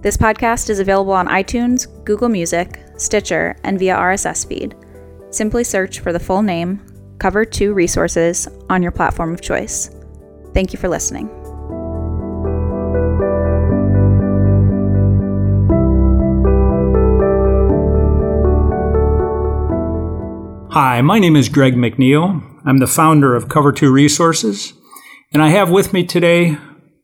This podcast is available on iTunes, Google Music, Stitcher, and via RSS feed. Simply search for the full name, Cover 2 Resources, on your platform of choice. Thank you for listening. Hi, my name is Greg McNeil. I'm the founder of Cover 2 Resources, and I have with me today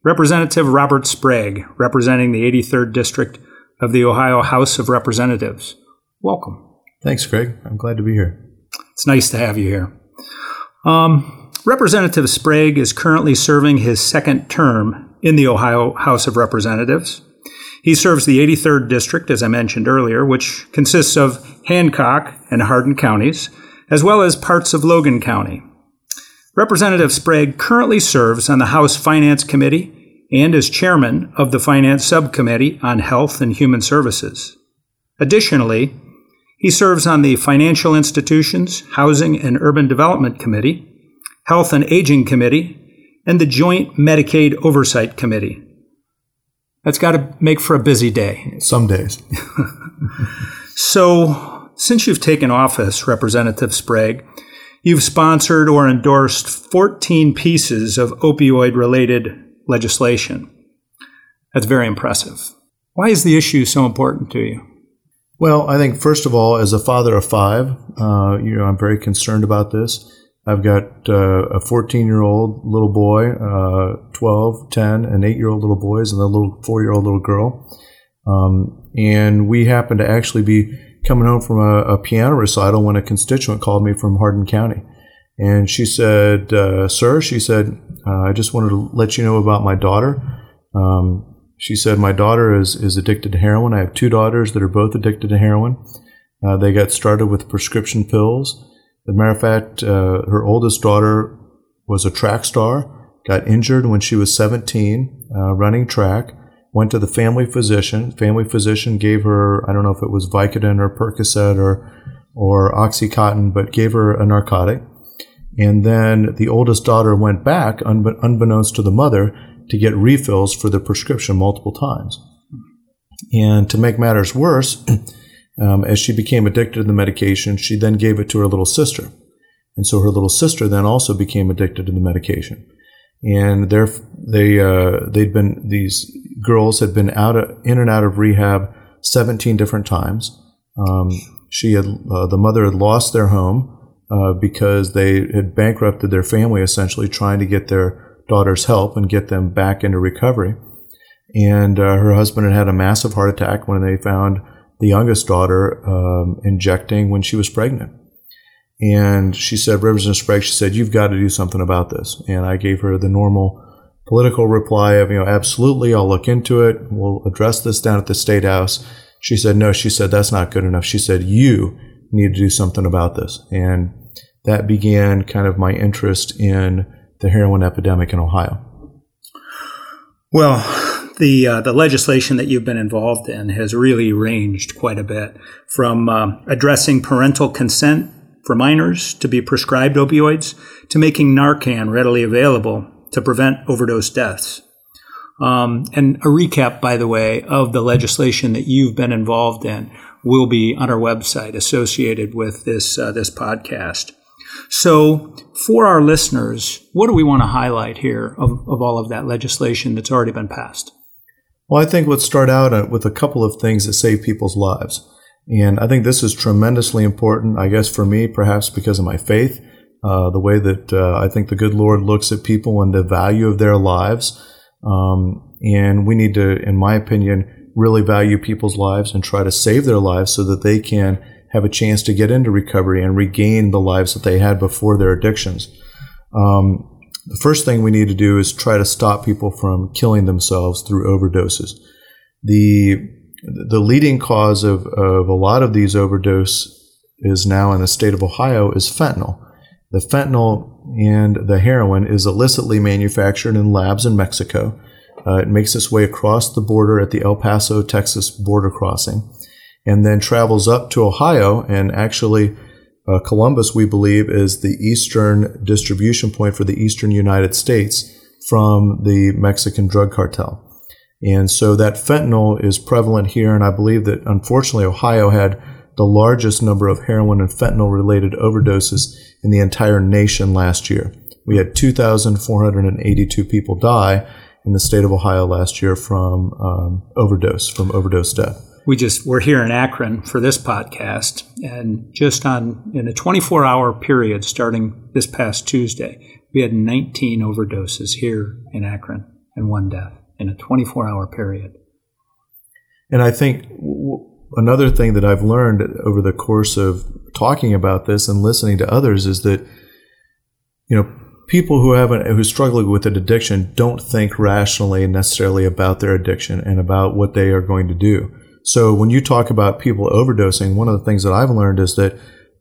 Representative Robert Sprague, representing the 83rd District of the Ohio House of Representatives. Welcome. Thanks, Greg. I'm glad to be here. It's nice to have you here. Um, Representative Sprague is currently serving his second term in the Ohio House of Representatives. He serves the 83rd District, as I mentioned earlier, which consists of Hancock and Hardin counties, as well as parts of Logan County. Representative Sprague currently serves on the House Finance Committee and as chairman of the Finance Subcommittee on Health and Human Services. Additionally, he serves on the Financial Institutions, Housing and Urban Development Committee, Health and Aging Committee, and the Joint Medicaid Oversight Committee. That's got to make for a busy day. Some days. so, since you've taken office, Representative Sprague, You've sponsored or endorsed 14 pieces of opioid related legislation. That's very impressive. Why is the issue so important to you? Well, I think first of all, as a father of five, uh, you know, I'm very concerned about this. I've got uh, a 14 year old little boy, uh, 12, 10, and 8 year old little boys, and a little 4 year old little girl. Um, and we happened to actually be coming home from a, a, piano recital when a constituent called me from Hardin County. And she said, uh, Sir, she said, uh, I just wanted to let you know about my daughter. Um, she said, My daughter is, is addicted to heroin. I have two daughters that are both addicted to heroin. Uh, they got started with prescription pills. As a matter of fact, uh, her oldest daughter was a track star, got injured when she was 17, uh, running track went to the family physician. Family physician gave her, I don't know if it was Vicodin or Percocet or, or Oxycontin, but gave her a narcotic. And then the oldest daughter went back, unbeknownst to the mother, to get refills for the prescription multiple times. And to make matters worse, um, as she became addicted to the medication, she then gave it to her little sister. And so her little sister then also became addicted to the medication. And they uh, they'd been these girls had been out of, in and out of rehab 17 different times. Um, she had uh, the mother had lost their home uh, because they had bankrupted their family, essentially trying to get their daughter's help and get them back into recovery. And uh, her husband had had a massive heart attack when they found the youngest daughter um, injecting when she was pregnant. And she said, Representative Sprague, she said, you've got to do something about this. And I gave her the normal political reply of, you know, absolutely, I'll look into it. We'll address this down at the State House. She said, no, she said, that's not good enough. She said, you need to do something about this. And that began kind of my interest in the heroin epidemic in Ohio. Well, the uh, the legislation that you've been involved in has really ranged quite a bit from uh, addressing parental consent for minors to be prescribed opioids to making Narcan readily available to prevent overdose deaths. Um, and a recap, by the way, of the legislation that you've been involved in will be on our website associated with this uh, this podcast. So, for our listeners, what do we want to highlight here of, of all of that legislation that's already been passed? Well, I think let's start out uh, with a couple of things that save people's lives. And I think this is tremendously important, I guess, for me, perhaps because of my faith, uh, the way that uh, I think the good Lord looks at people and the value of their lives. Um, and we need to, in my opinion, really value people's lives and try to save their lives so that they can have a chance to get into recovery and regain the lives that they had before their addictions. Um, the first thing we need to do is try to stop people from killing themselves through overdoses. The the leading cause of, of a lot of these overdose is now in the state of Ohio is fentanyl. The fentanyl and the heroin is illicitly manufactured in labs in Mexico. Uh, it makes its way across the border at the El Paso, Texas border crossing, and then travels up to Ohio. And actually, uh, Columbus, we believe, is the eastern distribution point for the eastern United States from the Mexican drug cartel. And so that fentanyl is prevalent here. And I believe that unfortunately, Ohio had the largest number of heroin and fentanyl related overdoses in the entire nation last year. We had 2,482 people die in the state of Ohio last year from um, overdose, from overdose death. We just we're here in Akron for this podcast, and just on in a 24-hour period starting this past Tuesday, we had 19 overdoses here in Akron and one death in a 24-hour period. And I think w- another thing that I've learned over the course of talking about this and listening to others is that you know people who haven't who struggle with an addiction don't think rationally necessarily about their addiction and about what they are going to do. So when you talk about people overdosing, one of the things that I've learned is that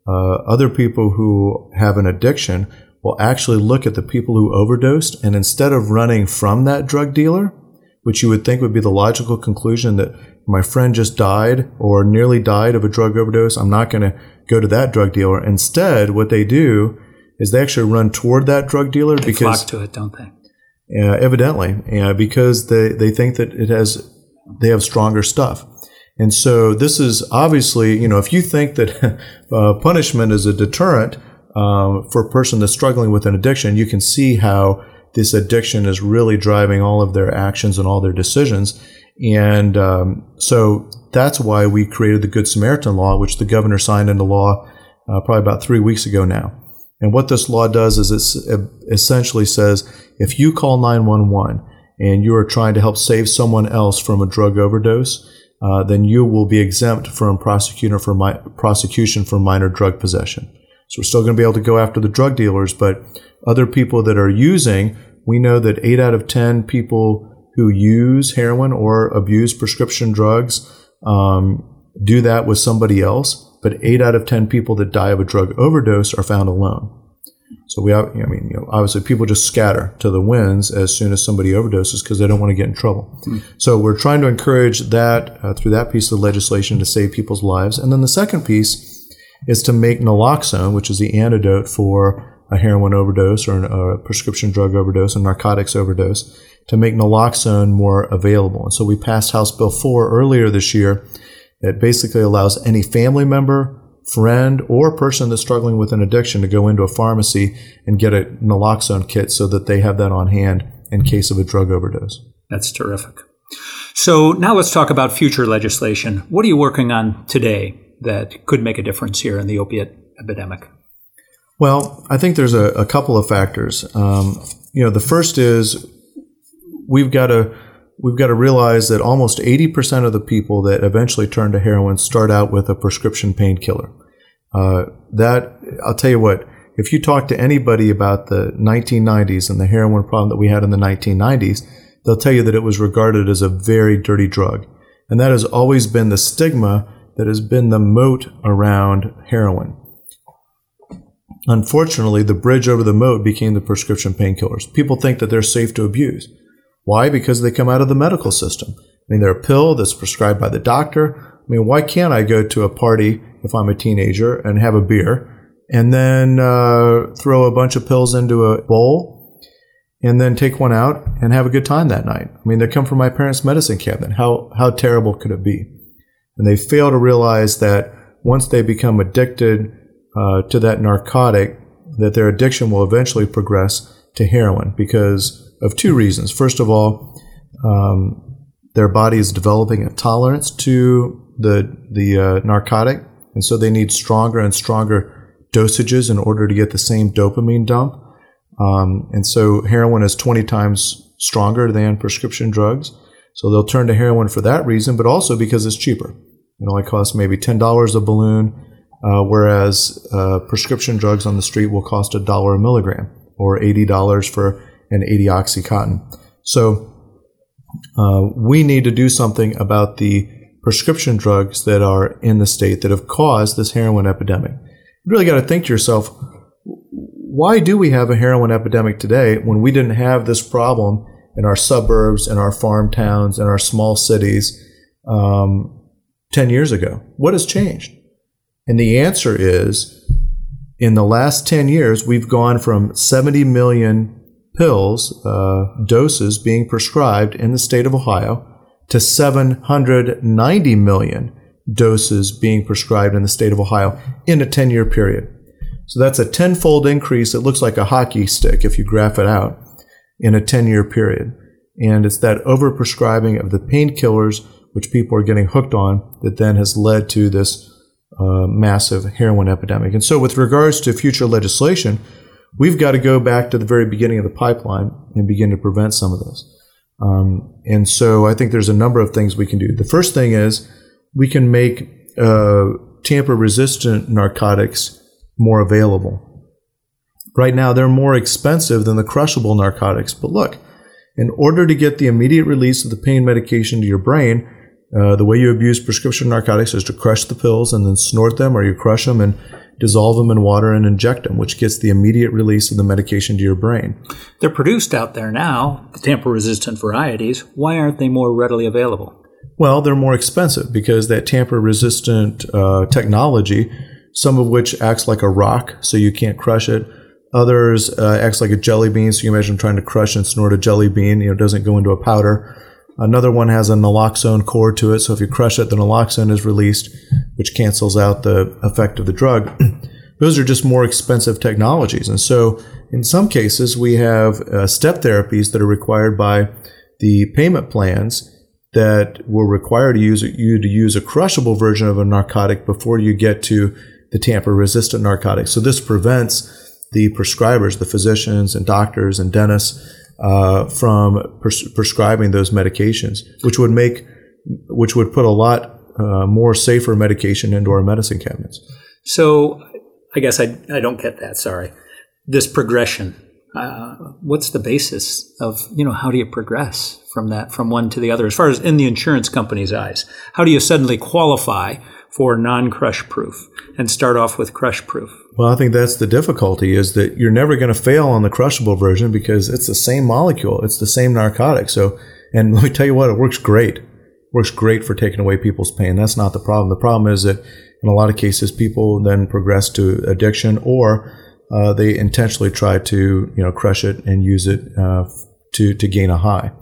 uh, other people who have an addiction will actually look at the people who overdosed and instead of running from that drug dealer, which you would think would be the logical conclusion that my friend just died or nearly died of a drug overdose, I'm not going to go to that drug dealer. Instead, what they do is they actually run toward that drug dealer they because flock to it, don't they? Uh, evidently, uh, because they, they think that it has they have stronger stuff. And so this is obviously, you know, if you think that uh, punishment is a deterrent um, for a person that's struggling with an addiction, you can see how this addiction is really driving all of their actions and all their decisions. And um, so that's why we created the Good Samaritan law, which the governor signed into law uh, probably about three weeks ago now. And what this law does is it essentially says if you call 911 and you are trying to help save someone else from a drug overdose, uh, then you will be exempt from prosecutor for mi- prosecution for minor drug possession. So we're still going to be able to go after the drug dealers, but other people that are using, we know that eight out of 10 people who use heroin or abuse prescription drugs um, do that with somebody else, but eight out of 10 people that die of a drug overdose are found alone. So we, have, I mean, you know, obviously people just scatter to the winds as soon as somebody overdoses because they don't want to get in trouble. Mm. So we're trying to encourage that uh, through that piece of legislation to save people's lives. And then the second piece is to make naloxone, which is the antidote for a heroin overdose or a prescription drug overdose, a narcotics overdose, to make naloxone more available. And so we passed House Bill 4 earlier this year that basically allows any family member, friend, or person that's struggling with an addiction to go into a pharmacy and get a naloxone kit so that they have that on hand in case of a drug overdose. That's terrific. So now let's talk about future legislation. What are you working on today that could make a difference here in the opiate epidemic? Well, I think there's a, a couple of factors. Um, you know, the first is we've got to we've got to realize that almost 80% of the people that eventually turn to heroin start out with a prescription painkiller. Uh, that I'll tell you what, if you talk to anybody about the 1990s and the heroin problem that we had in the 1990s, they'll tell you that it was regarded as a very dirty drug. And that has always been the stigma that has been the moat around heroin. Unfortunately, the bridge over the moat became the prescription painkillers. People think that they're safe to abuse. Why? Because they come out of the medical system. I mean, they're a pill that's prescribed by the doctor. I mean, why can't I go to a party if I'm a teenager and have a beer and then uh, throw a bunch of pills into a bowl and then take one out and have a good time that night? I mean, they come from my parents' medicine cabinet. How, how terrible could it be? And they fail to realize that once they become addicted uh, to that narcotic, that their addiction will eventually progress to heroin because of two reasons. First of all, um, their body is developing a tolerance to the the uh, narcotic, and so they need stronger and stronger dosages in order to get the same dopamine dump. Um, and so heroin is 20 times stronger than prescription drugs. So they'll turn to heroin for that reason, but also because it's cheaper. It only costs maybe $10 a balloon, uh, whereas uh, prescription drugs on the street will cost a dollar a milligram or $80 for an 80 Oxycontin. So uh, we need to do something about the prescription drugs that are in the state that have caused this heroin epidemic. You really got to think to yourself, why do we have a heroin epidemic today when we didn't have this problem in our suburbs, in our farm towns, in our small cities um, 10 years ago? What has changed? And the answer is in the last 10 years, we've gone from 70 million pills, uh, doses being prescribed in the state of Ohio to 790 million doses being prescribed in the state of Ohio in a 10 year period. So that's a tenfold increase. It looks like a hockey stick if you graph it out in a 10 year period. And it's that overprescribing of the painkillers, which people are getting hooked on, that then has led to this uh, massive heroin epidemic. And so, with regards to future legislation, we've got to go back to the very beginning of the pipeline and begin to prevent some of this. Um, and so, I think there's a number of things we can do. The first thing is we can make uh, tamper resistant narcotics more available. Right now, they're more expensive than the crushable narcotics. But look, in order to get the immediate release of the pain medication to your brain, uh, the way you abuse prescription narcotics is to crush the pills and then snort them, or you crush them and dissolve them in water and inject them, which gets the immediate release of the medication to your brain. They're produced out there now, the tamper resistant varieties. Why aren't they more readily available? Well, they're more expensive because that tamper resistant uh, technology some of which acts like a rock, so you can't crush it. Others uh, acts like a jelly bean, so you imagine trying to crush and snort a jelly bean. You know, it doesn't go into a powder. Another one has a naloxone core to it, so if you crush it, the naloxone is released, which cancels out the effect of the drug. Those are just more expensive technologies, and so in some cases we have uh, step therapies that are required by the payment plans that will require to use you to use a crushable version of a narcotic before you get to the tamper resistant narcotics. So this prevents the prescribers, the physicians and doctors and dentists, uh, from pres- prescribing those medications, which would make, which would put a lot uh, more safer medication into our medicine cabinets. So, I guess I, I don't get that. Sorry, this progression. Uh, what's the basis of you know how do you progress from that from one to the other as far as in the insurance company's eyes? How do you suddenly qualify for non-crush proof and start off with crush proof. Well, I think that's the difficulty is that you're never going to fail on the crushable version because it's the same molecule, it's the same narcotic. So, and let me tell you what, it works great. It works great for taking away people's pain. That's not the problem. The problem is that in a lot of cases, people then progress to addiction or uh, they intentionally try to you know crush it and use it uh, to to gain a high.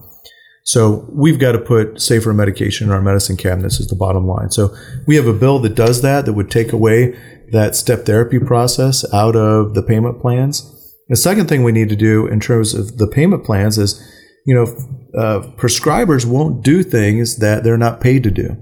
So we've got to put safer medication in our medicine cabinets is the bottom line. So we have a bill that does that, that would take away that step therapy process out of the payment plans. The second thing we need to do in terms of the payment plans is, you know, uh, prescribers won't do things that they're not paid to do.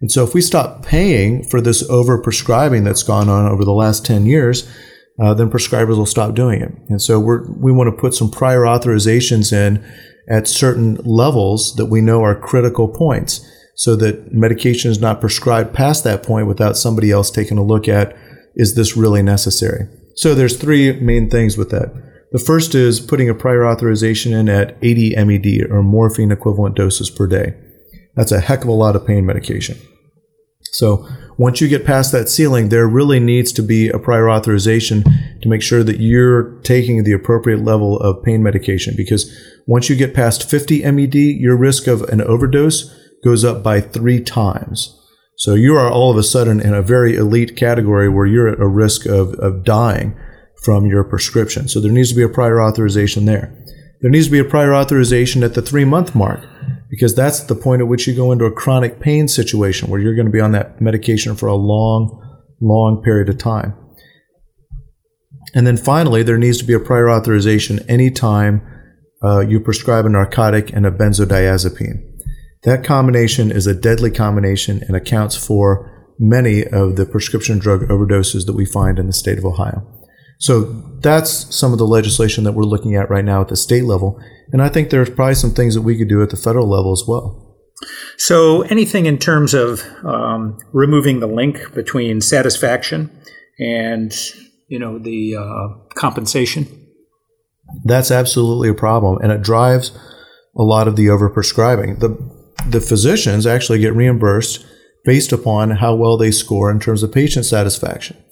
And so if we stop paying for this over prescribing that's gone on over the last 10 years, uh, then prescribers will stop doing it. And so we're, we want to put some prior authorizations in at certain levels that we know are critical points so that medication is not prescribed past that point without somebody else taking a look at is this really necessary? So there's three main things with that. The first is putting a prior authorization in at 80 MED or morphine equivalent doses per day. That's a heck of a lot of pain medication. So once you get past that ceiling, there really needs to be a prior authorization to make sure that you're taking the appropriate level of pain medication because once you get past 50 MED, your risk of an overdose goes up by three times. So you are all of a sudden in a very elite category where you're at a risk of, of dying from your prescription. So there needs to be a prior authorization there. There needs to be a prior authorization at the three month mark because that's the point at which you go into a chronic pain situation where you're going to be on that medication for a long, long period of time. And then finally, there needs to be a prior authorization anytime uh, you prescribe a narcotic and a benzodiazepine. That combination is a deadly combination and accounts for many of the prescription drug overdoses that we find in the state of Ohio. So that's some of the legislation that we're looking at right now at the state level. And I think there's probably some things that we could do at the federal level as well. So, anything in terms of um, removing the link between satisfaction and you know the uh, compensation? That's absolutely a problem, and it drives a lot of the overprescribing. the The physicians actually get reimbursed based upon how well they score in terms of patient satisfaction.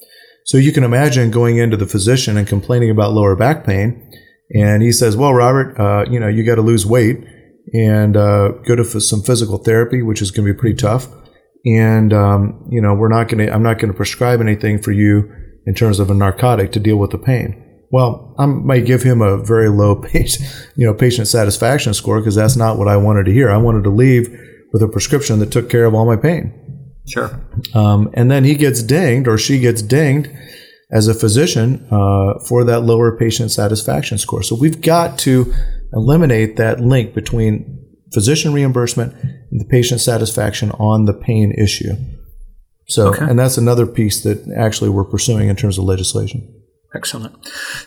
So you can imagine going into the physician and complaining about lower back pain, and he says, "Well, Robert, uh, you know, you got to lose weight." and uh, go to some physical therapy, which is going to be pretty tough. And um, you know, we're not going to. I'm not going to prescribe anything for you in terms of a narcotic to deal with the pain. Well, I might give him a very low patient, you know, patient satisfaction score because that's not what I wanted to hear. I wanted to leave with a prescription that took care of all my pain. Sure. Um, and then he gets dinged or she gets dinged as a physician uh, for that lower patient satisfaction score. So we've got to eliminate that link between physician reimbursement and the patient satisfaction on the pain issue. So, okay. and that's another piece that actually we're pursuing in terms of legislation. Excellent.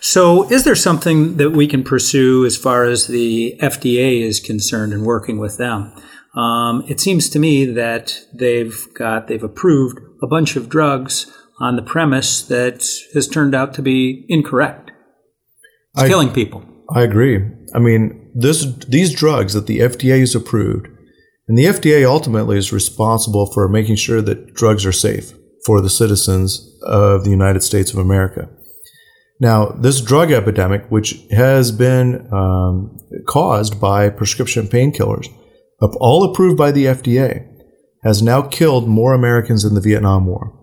So, is there something that we can pursue as far as the FDA is concerned in working with them? Um, it seems to me that they've got they've approved a bunch of drugs on the premise that has turned out to be incorrect. It's I, killing people. I agree. I mean, this these drugs that the FDA has approved, and the FDA ultimately is responsible for making sure that drugs are safe for the citizens of the United States of America. Now, this drug epidemic, which has been um, caused by prescription painkillers, all approved by the FDA, has now killed more Americans in the Vietnam War.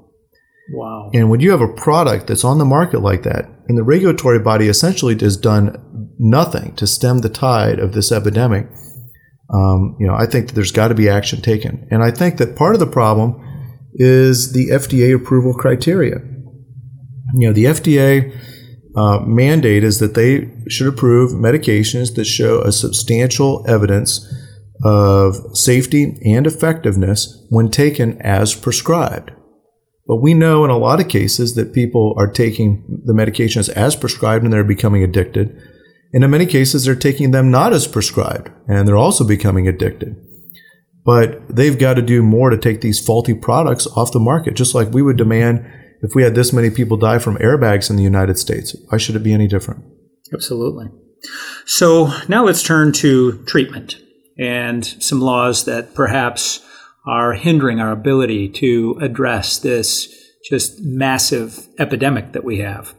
Wow. And when you have a product that's on the market like that, and the regulatory body essentially has done nothing to stem the tide of this epidemic, um, you know, I think that there's got to be action taken. And I think that part of the problem is the FDA approval criteria. You know, the FDA uh, mandate is that they should approve medications that show a substantial evidence of safety and effectiveness when taken as prescribed. But we know in a lot of cases that people are taking the medications as prescribed and they're becoming addicted. And in many cases, they're taking them not as prescribed and they're also becoming addicted. But they've got to do more to take these faulty products off the market, just like we would demand if we had this many people die from airbags in the United States. Why should it be any different? Absolutely. So now let's turn to treatment and some laws that perhaps are hindering our ability to address this just massive epidemic that we have.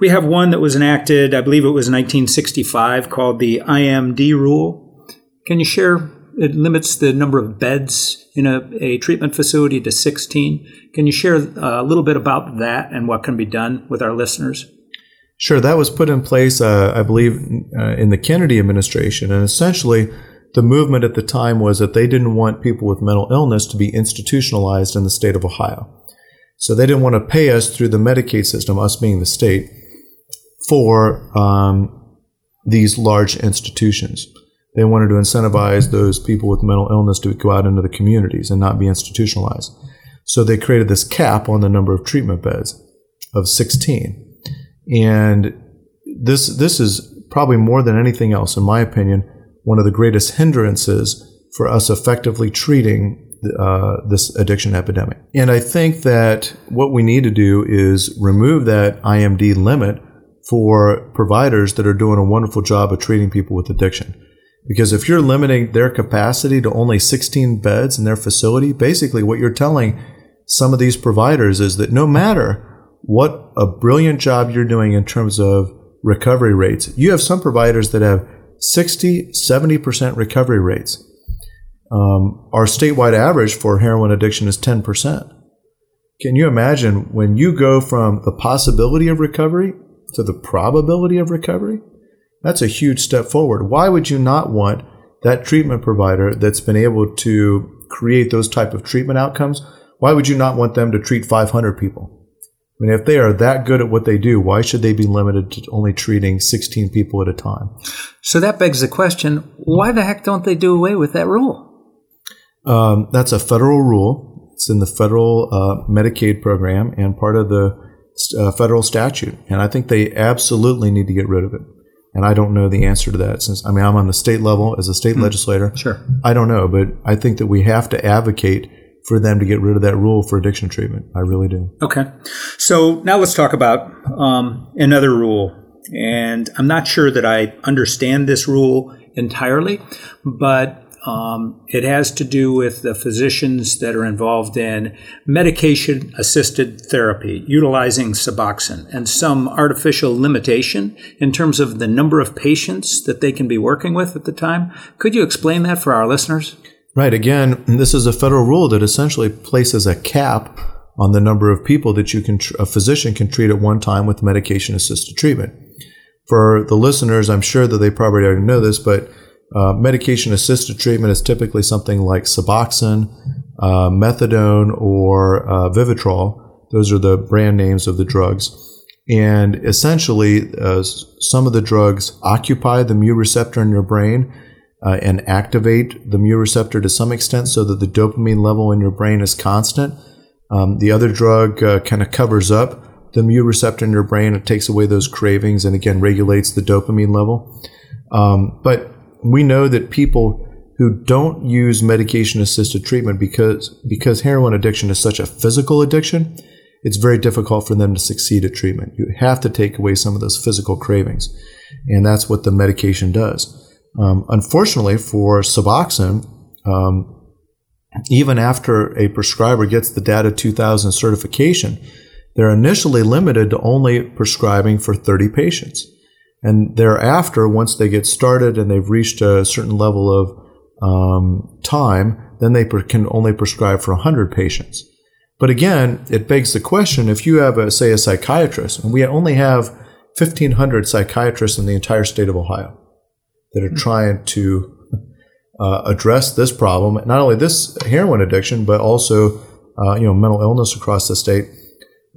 We have one that was enacted, I believe it was 1965, called the IMD rule. Can you share? It limits the number of beds in a, a treatment facility to 16. Can you share uh, a little bit about that and what can be done with our listeners? Sure. That was put in place, uh, I believe, uh, in the Kennedy administration. And essentially, the movement at the time was that they didn't want people with mental illness to be institutionalized in the state of Ohio. So they didn't want to pay us through the Medicaid system, us being the state, for um, these large institutions. They wanted to incentivize those people with mental illness to go out into the communities and not be institutionalized. So they created this cap on the number of treatment beds of 16. And this, this is probably more than anything else, in my opinion, one of the greatest hindrances for us effectively treating uh, this addiction epidemic. And I think that what we need to do is remove that IMD limit for providers that are doing a wonderful job of treating people with addiction. Because if you're limiting their capacity to only 16 beds in their facility, basically what you're telling some of these providers is that no matter what a brilliant job you're doing in terms of recovery rates, you have some providers that have 60, 70% recovery rates. Um, our statewide average for heroin addiction is 10%. Can you imagine when you go from the possibility of recovery to the probability of recovery? That's a huge step forward. Why would you not want that treatment provider that's been able to create those type of treatment outcomes? Why would you not want them to treat 500 people? I mean, if they are that good at what they do, why should they be limited to only treating 16 people at a time? So that begs the question why the heck don't they do away with that rule? Um, that's a federal rule. It's in the federal uh, Medicaid program and part of the uh, federal statute. And I think they absolutely need to get rid of it. And I don't know the answer to that since, I mean, I'm on the state level as a state mm. legislator. Sure. I don't know, but I think that we have to advocate for them to get rid of that rule for addiction treatment. I really do. Okay. So now let's talk about um, another rule. And I'm not sure that I understand this rule entirely, but um, it has to do with the physicians that are involved in medication assisted therapy, utilizing Suboxone, and some artificial limitation in terms of the number of patients that they can be working with at the time. Could you explain that for our listeners? Right. Again, this is a federal rule that essentially places a cap on the number of people that you can, a physician can treat at one time with medication assisted treatment. For the listeners, I'm sure that they probably already know this, but uh, medication assisted treatment is typically something like Suboxone, uh, methadone, or uh, Vivitrol. Those are the brand names of the drugs. And essentially, uh, some of the drugs occupy the mu receptor in your brain uh, and activate the mu receptor to some extent so that the dopamine level in your brain is constant. Um, the other drug uh, kind of covers up the mu receptor in your brain. It takes away those cravings and again regulates the dopamine level. Um, but we know that people who don't use medication assisted treatment because because heroin addiction is such a physical addiction, it's very difficult for them to succeed at treatment. You have to take away some of those physical cravings, and that's what the medication does. Um, unfortunately, for Suboxone, um, even after a prescriber gets the DATA 2000 certification, they're initially limited to only prescribing for 30 patients. And thereafter, once they get started and they've reached a certain level of um, time, then they per- can only prescribe for 100 patients. But again, it begs the question if you have, a, say, a psychiatrist, and we only have 1,500 psychiatrists in the entire state of Ohio that are trying to uh, address this problem, not only this heroin addiction, but also uh, you know mental illness across the state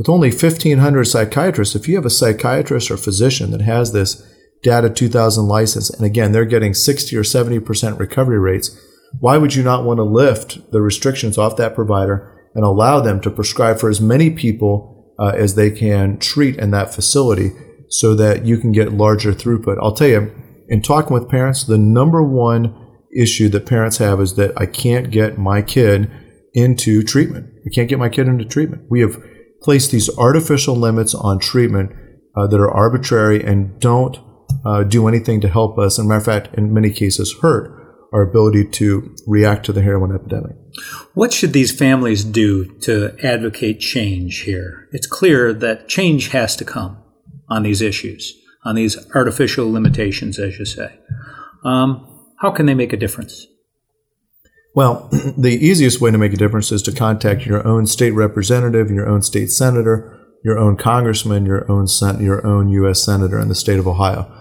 with only 1,500 psychiatrists, if you have a psychiatrist or physician that has this Data 2000 license, and again, they're getting 60 or 70% recovery rates, why would you not want to lift the restrictions off that provider and allow them to prescribe for as many people uh, as they can treat in that facility so that you can get larger throughput? I'll tell you, in talking with parents, the number one issue that parents have is that I can't get my kid into treatment. I can't get my kid into treatment. We have placed these artificial limits on treatment uh, that are arbitrary and don't uh, do anything to help us. And matter of fact, in many cases, hurt our ability to react to the heroin epidemic. What should these families do to advocate change here? It's clear that change has to come on these issues, on these artificial limitations, as you say. Um, how can they make a difference? Well, the easiest way to make a difference is to contact your own state representative, your own state senator, your own congressman, your own sen- your own U.S. senator in the state of Ohio.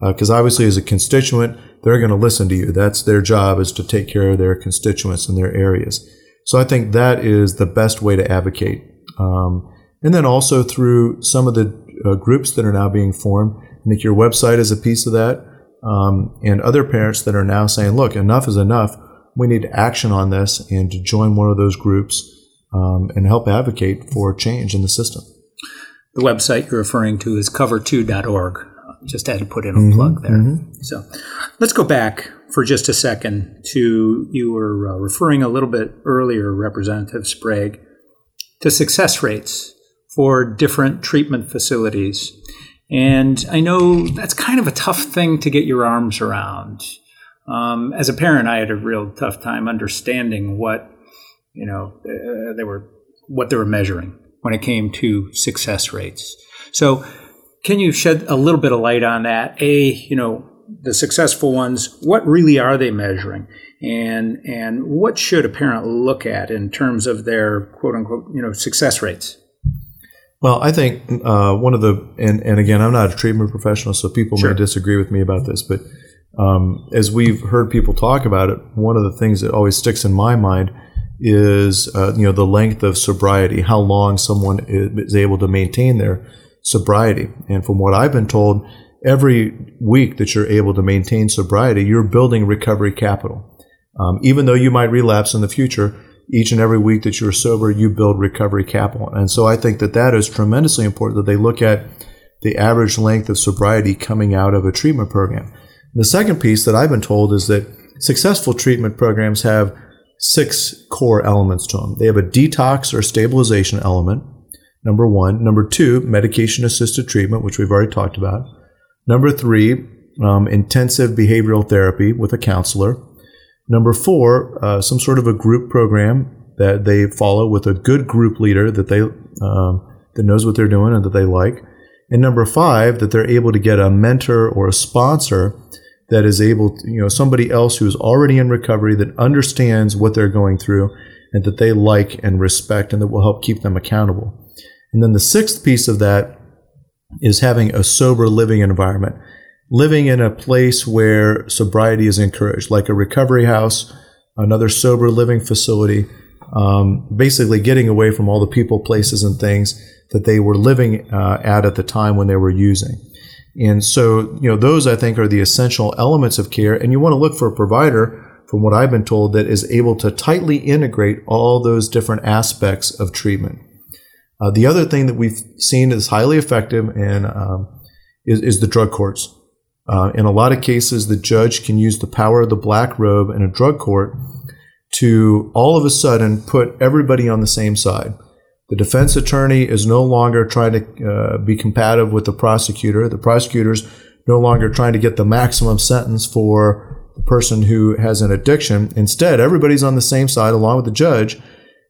Because uh, obviously, as a constituent, they're going to listen to you. That's their job is to take care of their constituents in their areas. So I think that is the best way to advocate. Um, and then also through some of the uh, groups that are now being formed. I think your website is a piece of that. Um, and other parents that are now saying, look, enough is enough we need action on this and to join one of those groups um, and help advocate for change in the system. The website you're referring to is cover2.org. Just had to put in a mm-hmm, plug there. Mm-hmm. So let's go back for just a second to you were uh, referring a little bit earlier, Representative Sprague, to success rates for different treatment facilities. And I know that's kind of a tough thing to get your arms around. Um, as a parent, I had a real tough time understanding what you know uh, they were what they were measuring when it came to success rates. So, can you shed a little bit of light on that? A, you know, the successful ones. What really are they measuring, and and what should a parent look at in terms of their quote unquote you know success rates? Well, I think uh, one of the and, and again, I'm not a treatment professional, so people sure. may disagree with me about this, but um, as we've heard people talk about it, one of the things that always sticks in my mind is uh, you know the length of sobriety, how long someone is able to maintain their sobriety. And from what I've been told, every week that you're able to maintain sobriety, you're building recovery capital. Um, even though you might relapse in the future, each and every week that you're sober, you build recovery capital. And so I think that that is tremendously important that they look at the average length of sobriety coming out of a treatment program. The second piece that I've been told is that successful treatment programs have six core elements to them. They have a detox or stabilization element, number one. Number two, medication assisted treatment, which we've already talked about. Number three, um, intensive behavioral therapy with a counselor. Number four, uh, some sort of a group program that they follow with a good group leader that they um, that knows what they're doing and that they like. And number five, that they're able to get a mentor or a sponsor that is able to, you know, somebody else who's already in recovery that understands what they're going through and that they like and respect and that will help keep them accountable. And then the sixth piece of that is having a sober living environment, living in a place where sobriety is encouraged, like a recovery house, another sober living facility, um, basically getting away from all the people, places, and things that they were living uh, at at the time when they were using. And so, you know, those I think are the essential elements of care. And you want to look for a provider, from what I've been told, that is able to tightly integrate all those different aspects of treatment. Uh, the other thing that we've seen is highly effective and um, is, is, the drug courts. Uh, in a lot of cases, the judge can use the power of the black robe in a drug court to all of a sudden put everybody on the same side. The defense attorney is no longer trying to uh, be compatible with the prosecutor. The prosecutor's no longer trying to get the maximum sentence for the person who has an addiction. Instead, everybody's on the same side along with the judge,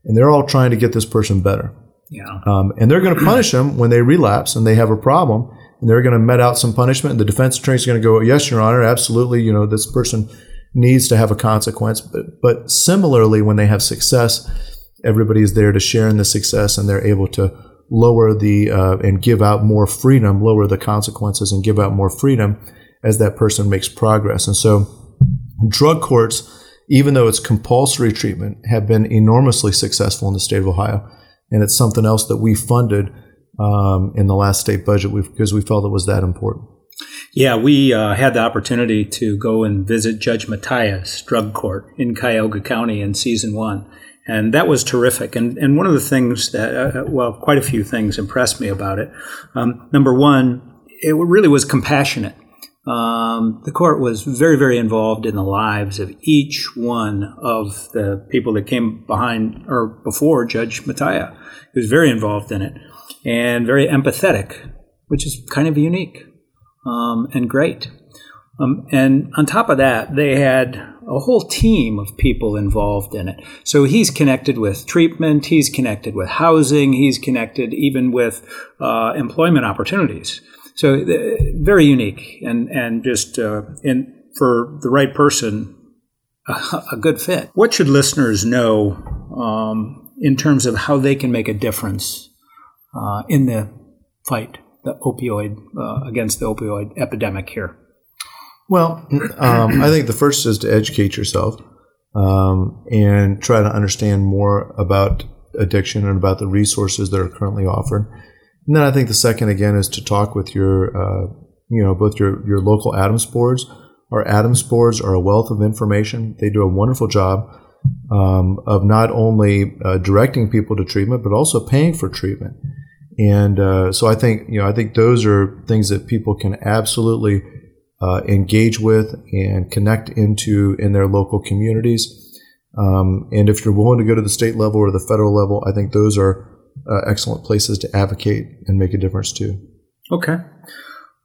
and they're all trying to get this person better. Yeah. Um, and they're going to punish them when they relapse and they have a problem, they're going to met out some punishment. And the defense attorney is going to go, "Yes, Your Honor, absolutely. You know, this person needs to have a consequence." But but similarly, when they have success everybody is there to share in the success and they're able to lower the uh, and give out more freedom, lower the consequences and give out more freedom as that person makes progress. And so drug courts, even though it's compulsory treatment, have been enormously successful in the state of Ohio. And it's something else that we funded um, in the last state budget because we felt it was that important. Yeah, we uh, had the opportunity to go and visit Judge Matia's drug court in Cuyahoga County in season one and that was terrific. And and one of the things that uh, uh, well, quite a few things impressed me about it. Um, number one, it really was compassionate. Um, the court was very, very involved in the lives of each one of the people that came behind or before Judge Matia. He was very involved in it and very empathetic, which is kind of unique um, and great. Um, and on top of that, they had a whole team of people involved in it. So he's connected with treatment, he's connected with housing, he's connected even with uh, employment opportunities. So uh, very unique and and just uh, in for the right person, a, a, good fit. What should listeners know um, in terms of how they can make a difference uh, in the fight, the opioid uh, against the opioid epidemic here? Well, um, I think the first is to educate yourself um, and try to understand more about addiction and about the resources that are currently offered. And then I think the second, again, is to talk with your, uh, you know, both your, your local ADAMHS boards. Our ADAMHS boards are a wealth of information. They do a wonderful job um, of not only uh, directing people to treatment, but also paying for treatment. And uh, so I think, you know, I think those are things that people can absolutely – uh, engage with and connect into in their local communities. Um, and if you're willing to go to the state level or the federal level, I think those are uh, excellent places to advocate and make a difference too. Okay.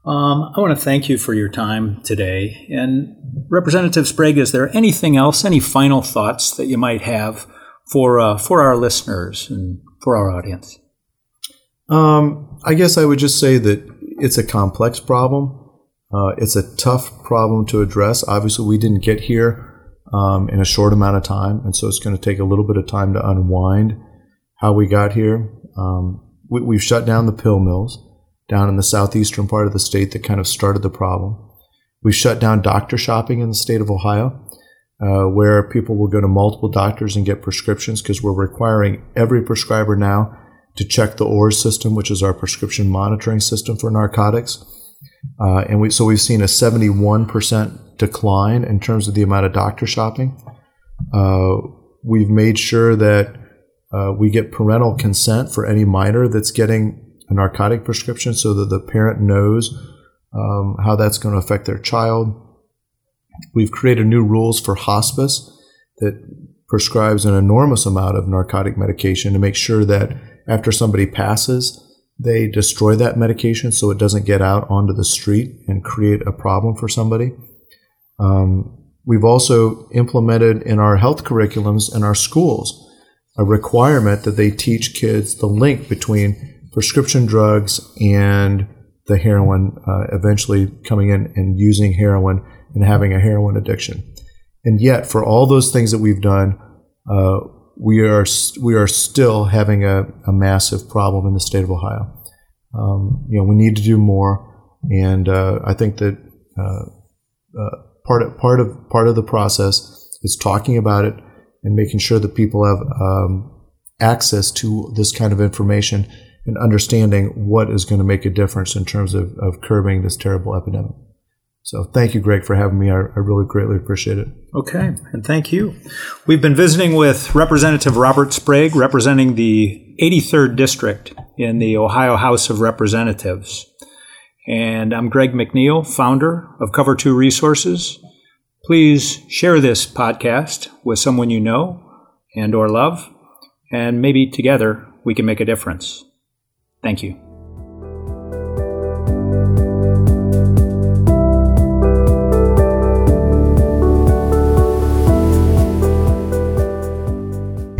Um, I want to thank you for your time today. And Representative Sprague, is there anything else, any final thoughts that you might have for uh, for our listeners and for our audience? Um, I guess I would just say that it's a complex problem. Uh, it's a tough problem to address. Obviously, we didn't get here um, in a short amount of time, and so it's going to take a little bit of time to unwind how we got here. Um, we, have shut down the pill mills down in the southeastern part of the state that kind of started the problem. We've shut down doctor shopping in the state of Ohio, uh, where people will go to multiple doctors and get prescriptions because we're requiring every prescriber now to check the OARRS system, which is our prescription monitoring system for narcotics. Uh, and we, so we've seen a 71% decline in terms of the amount of doctor shopping. Uh, we've made sure that uh, we get parental consent for any minor that's getting a narcotic prescription so that the parent knows um, how that's going to affect their child. We've created new rules for hospice that prescribes an enormous amount of narcotic medication to make sure that after somebody passes, they destroy that medication so it doesn't get out onto the street and create a problem for somebody. Um, we've also implemented in our health curriculums in our schools a requirement that they teach kids the link between prescription drugs and the heroin, uh, eventually coming in and using heroin and having a heroin addiction. And yet, for all those things that we've done, uh, we are we are still having a, a, massive problem in the state of Ohio. Um, you know, we need to do more, and uh, I think that uh, uh, part of part of part of the process is talking about it and making sure that people have um, access to this kind of information and understanding what is going to make a difference in terms of, of curbing this terrible epidemic. So thank you, Greg, for having me. I, I, really greatly appreciate it. Okay, and thank you. We've been visiting with Representative Robert Sprague, representing the 83rd District in the Ohio House of Representatives. And I'm Greg McNeil, founder of Cover 2 Resources. Please share this podcast with someone you know and or love, and maybe together we can make a difference. Thank you.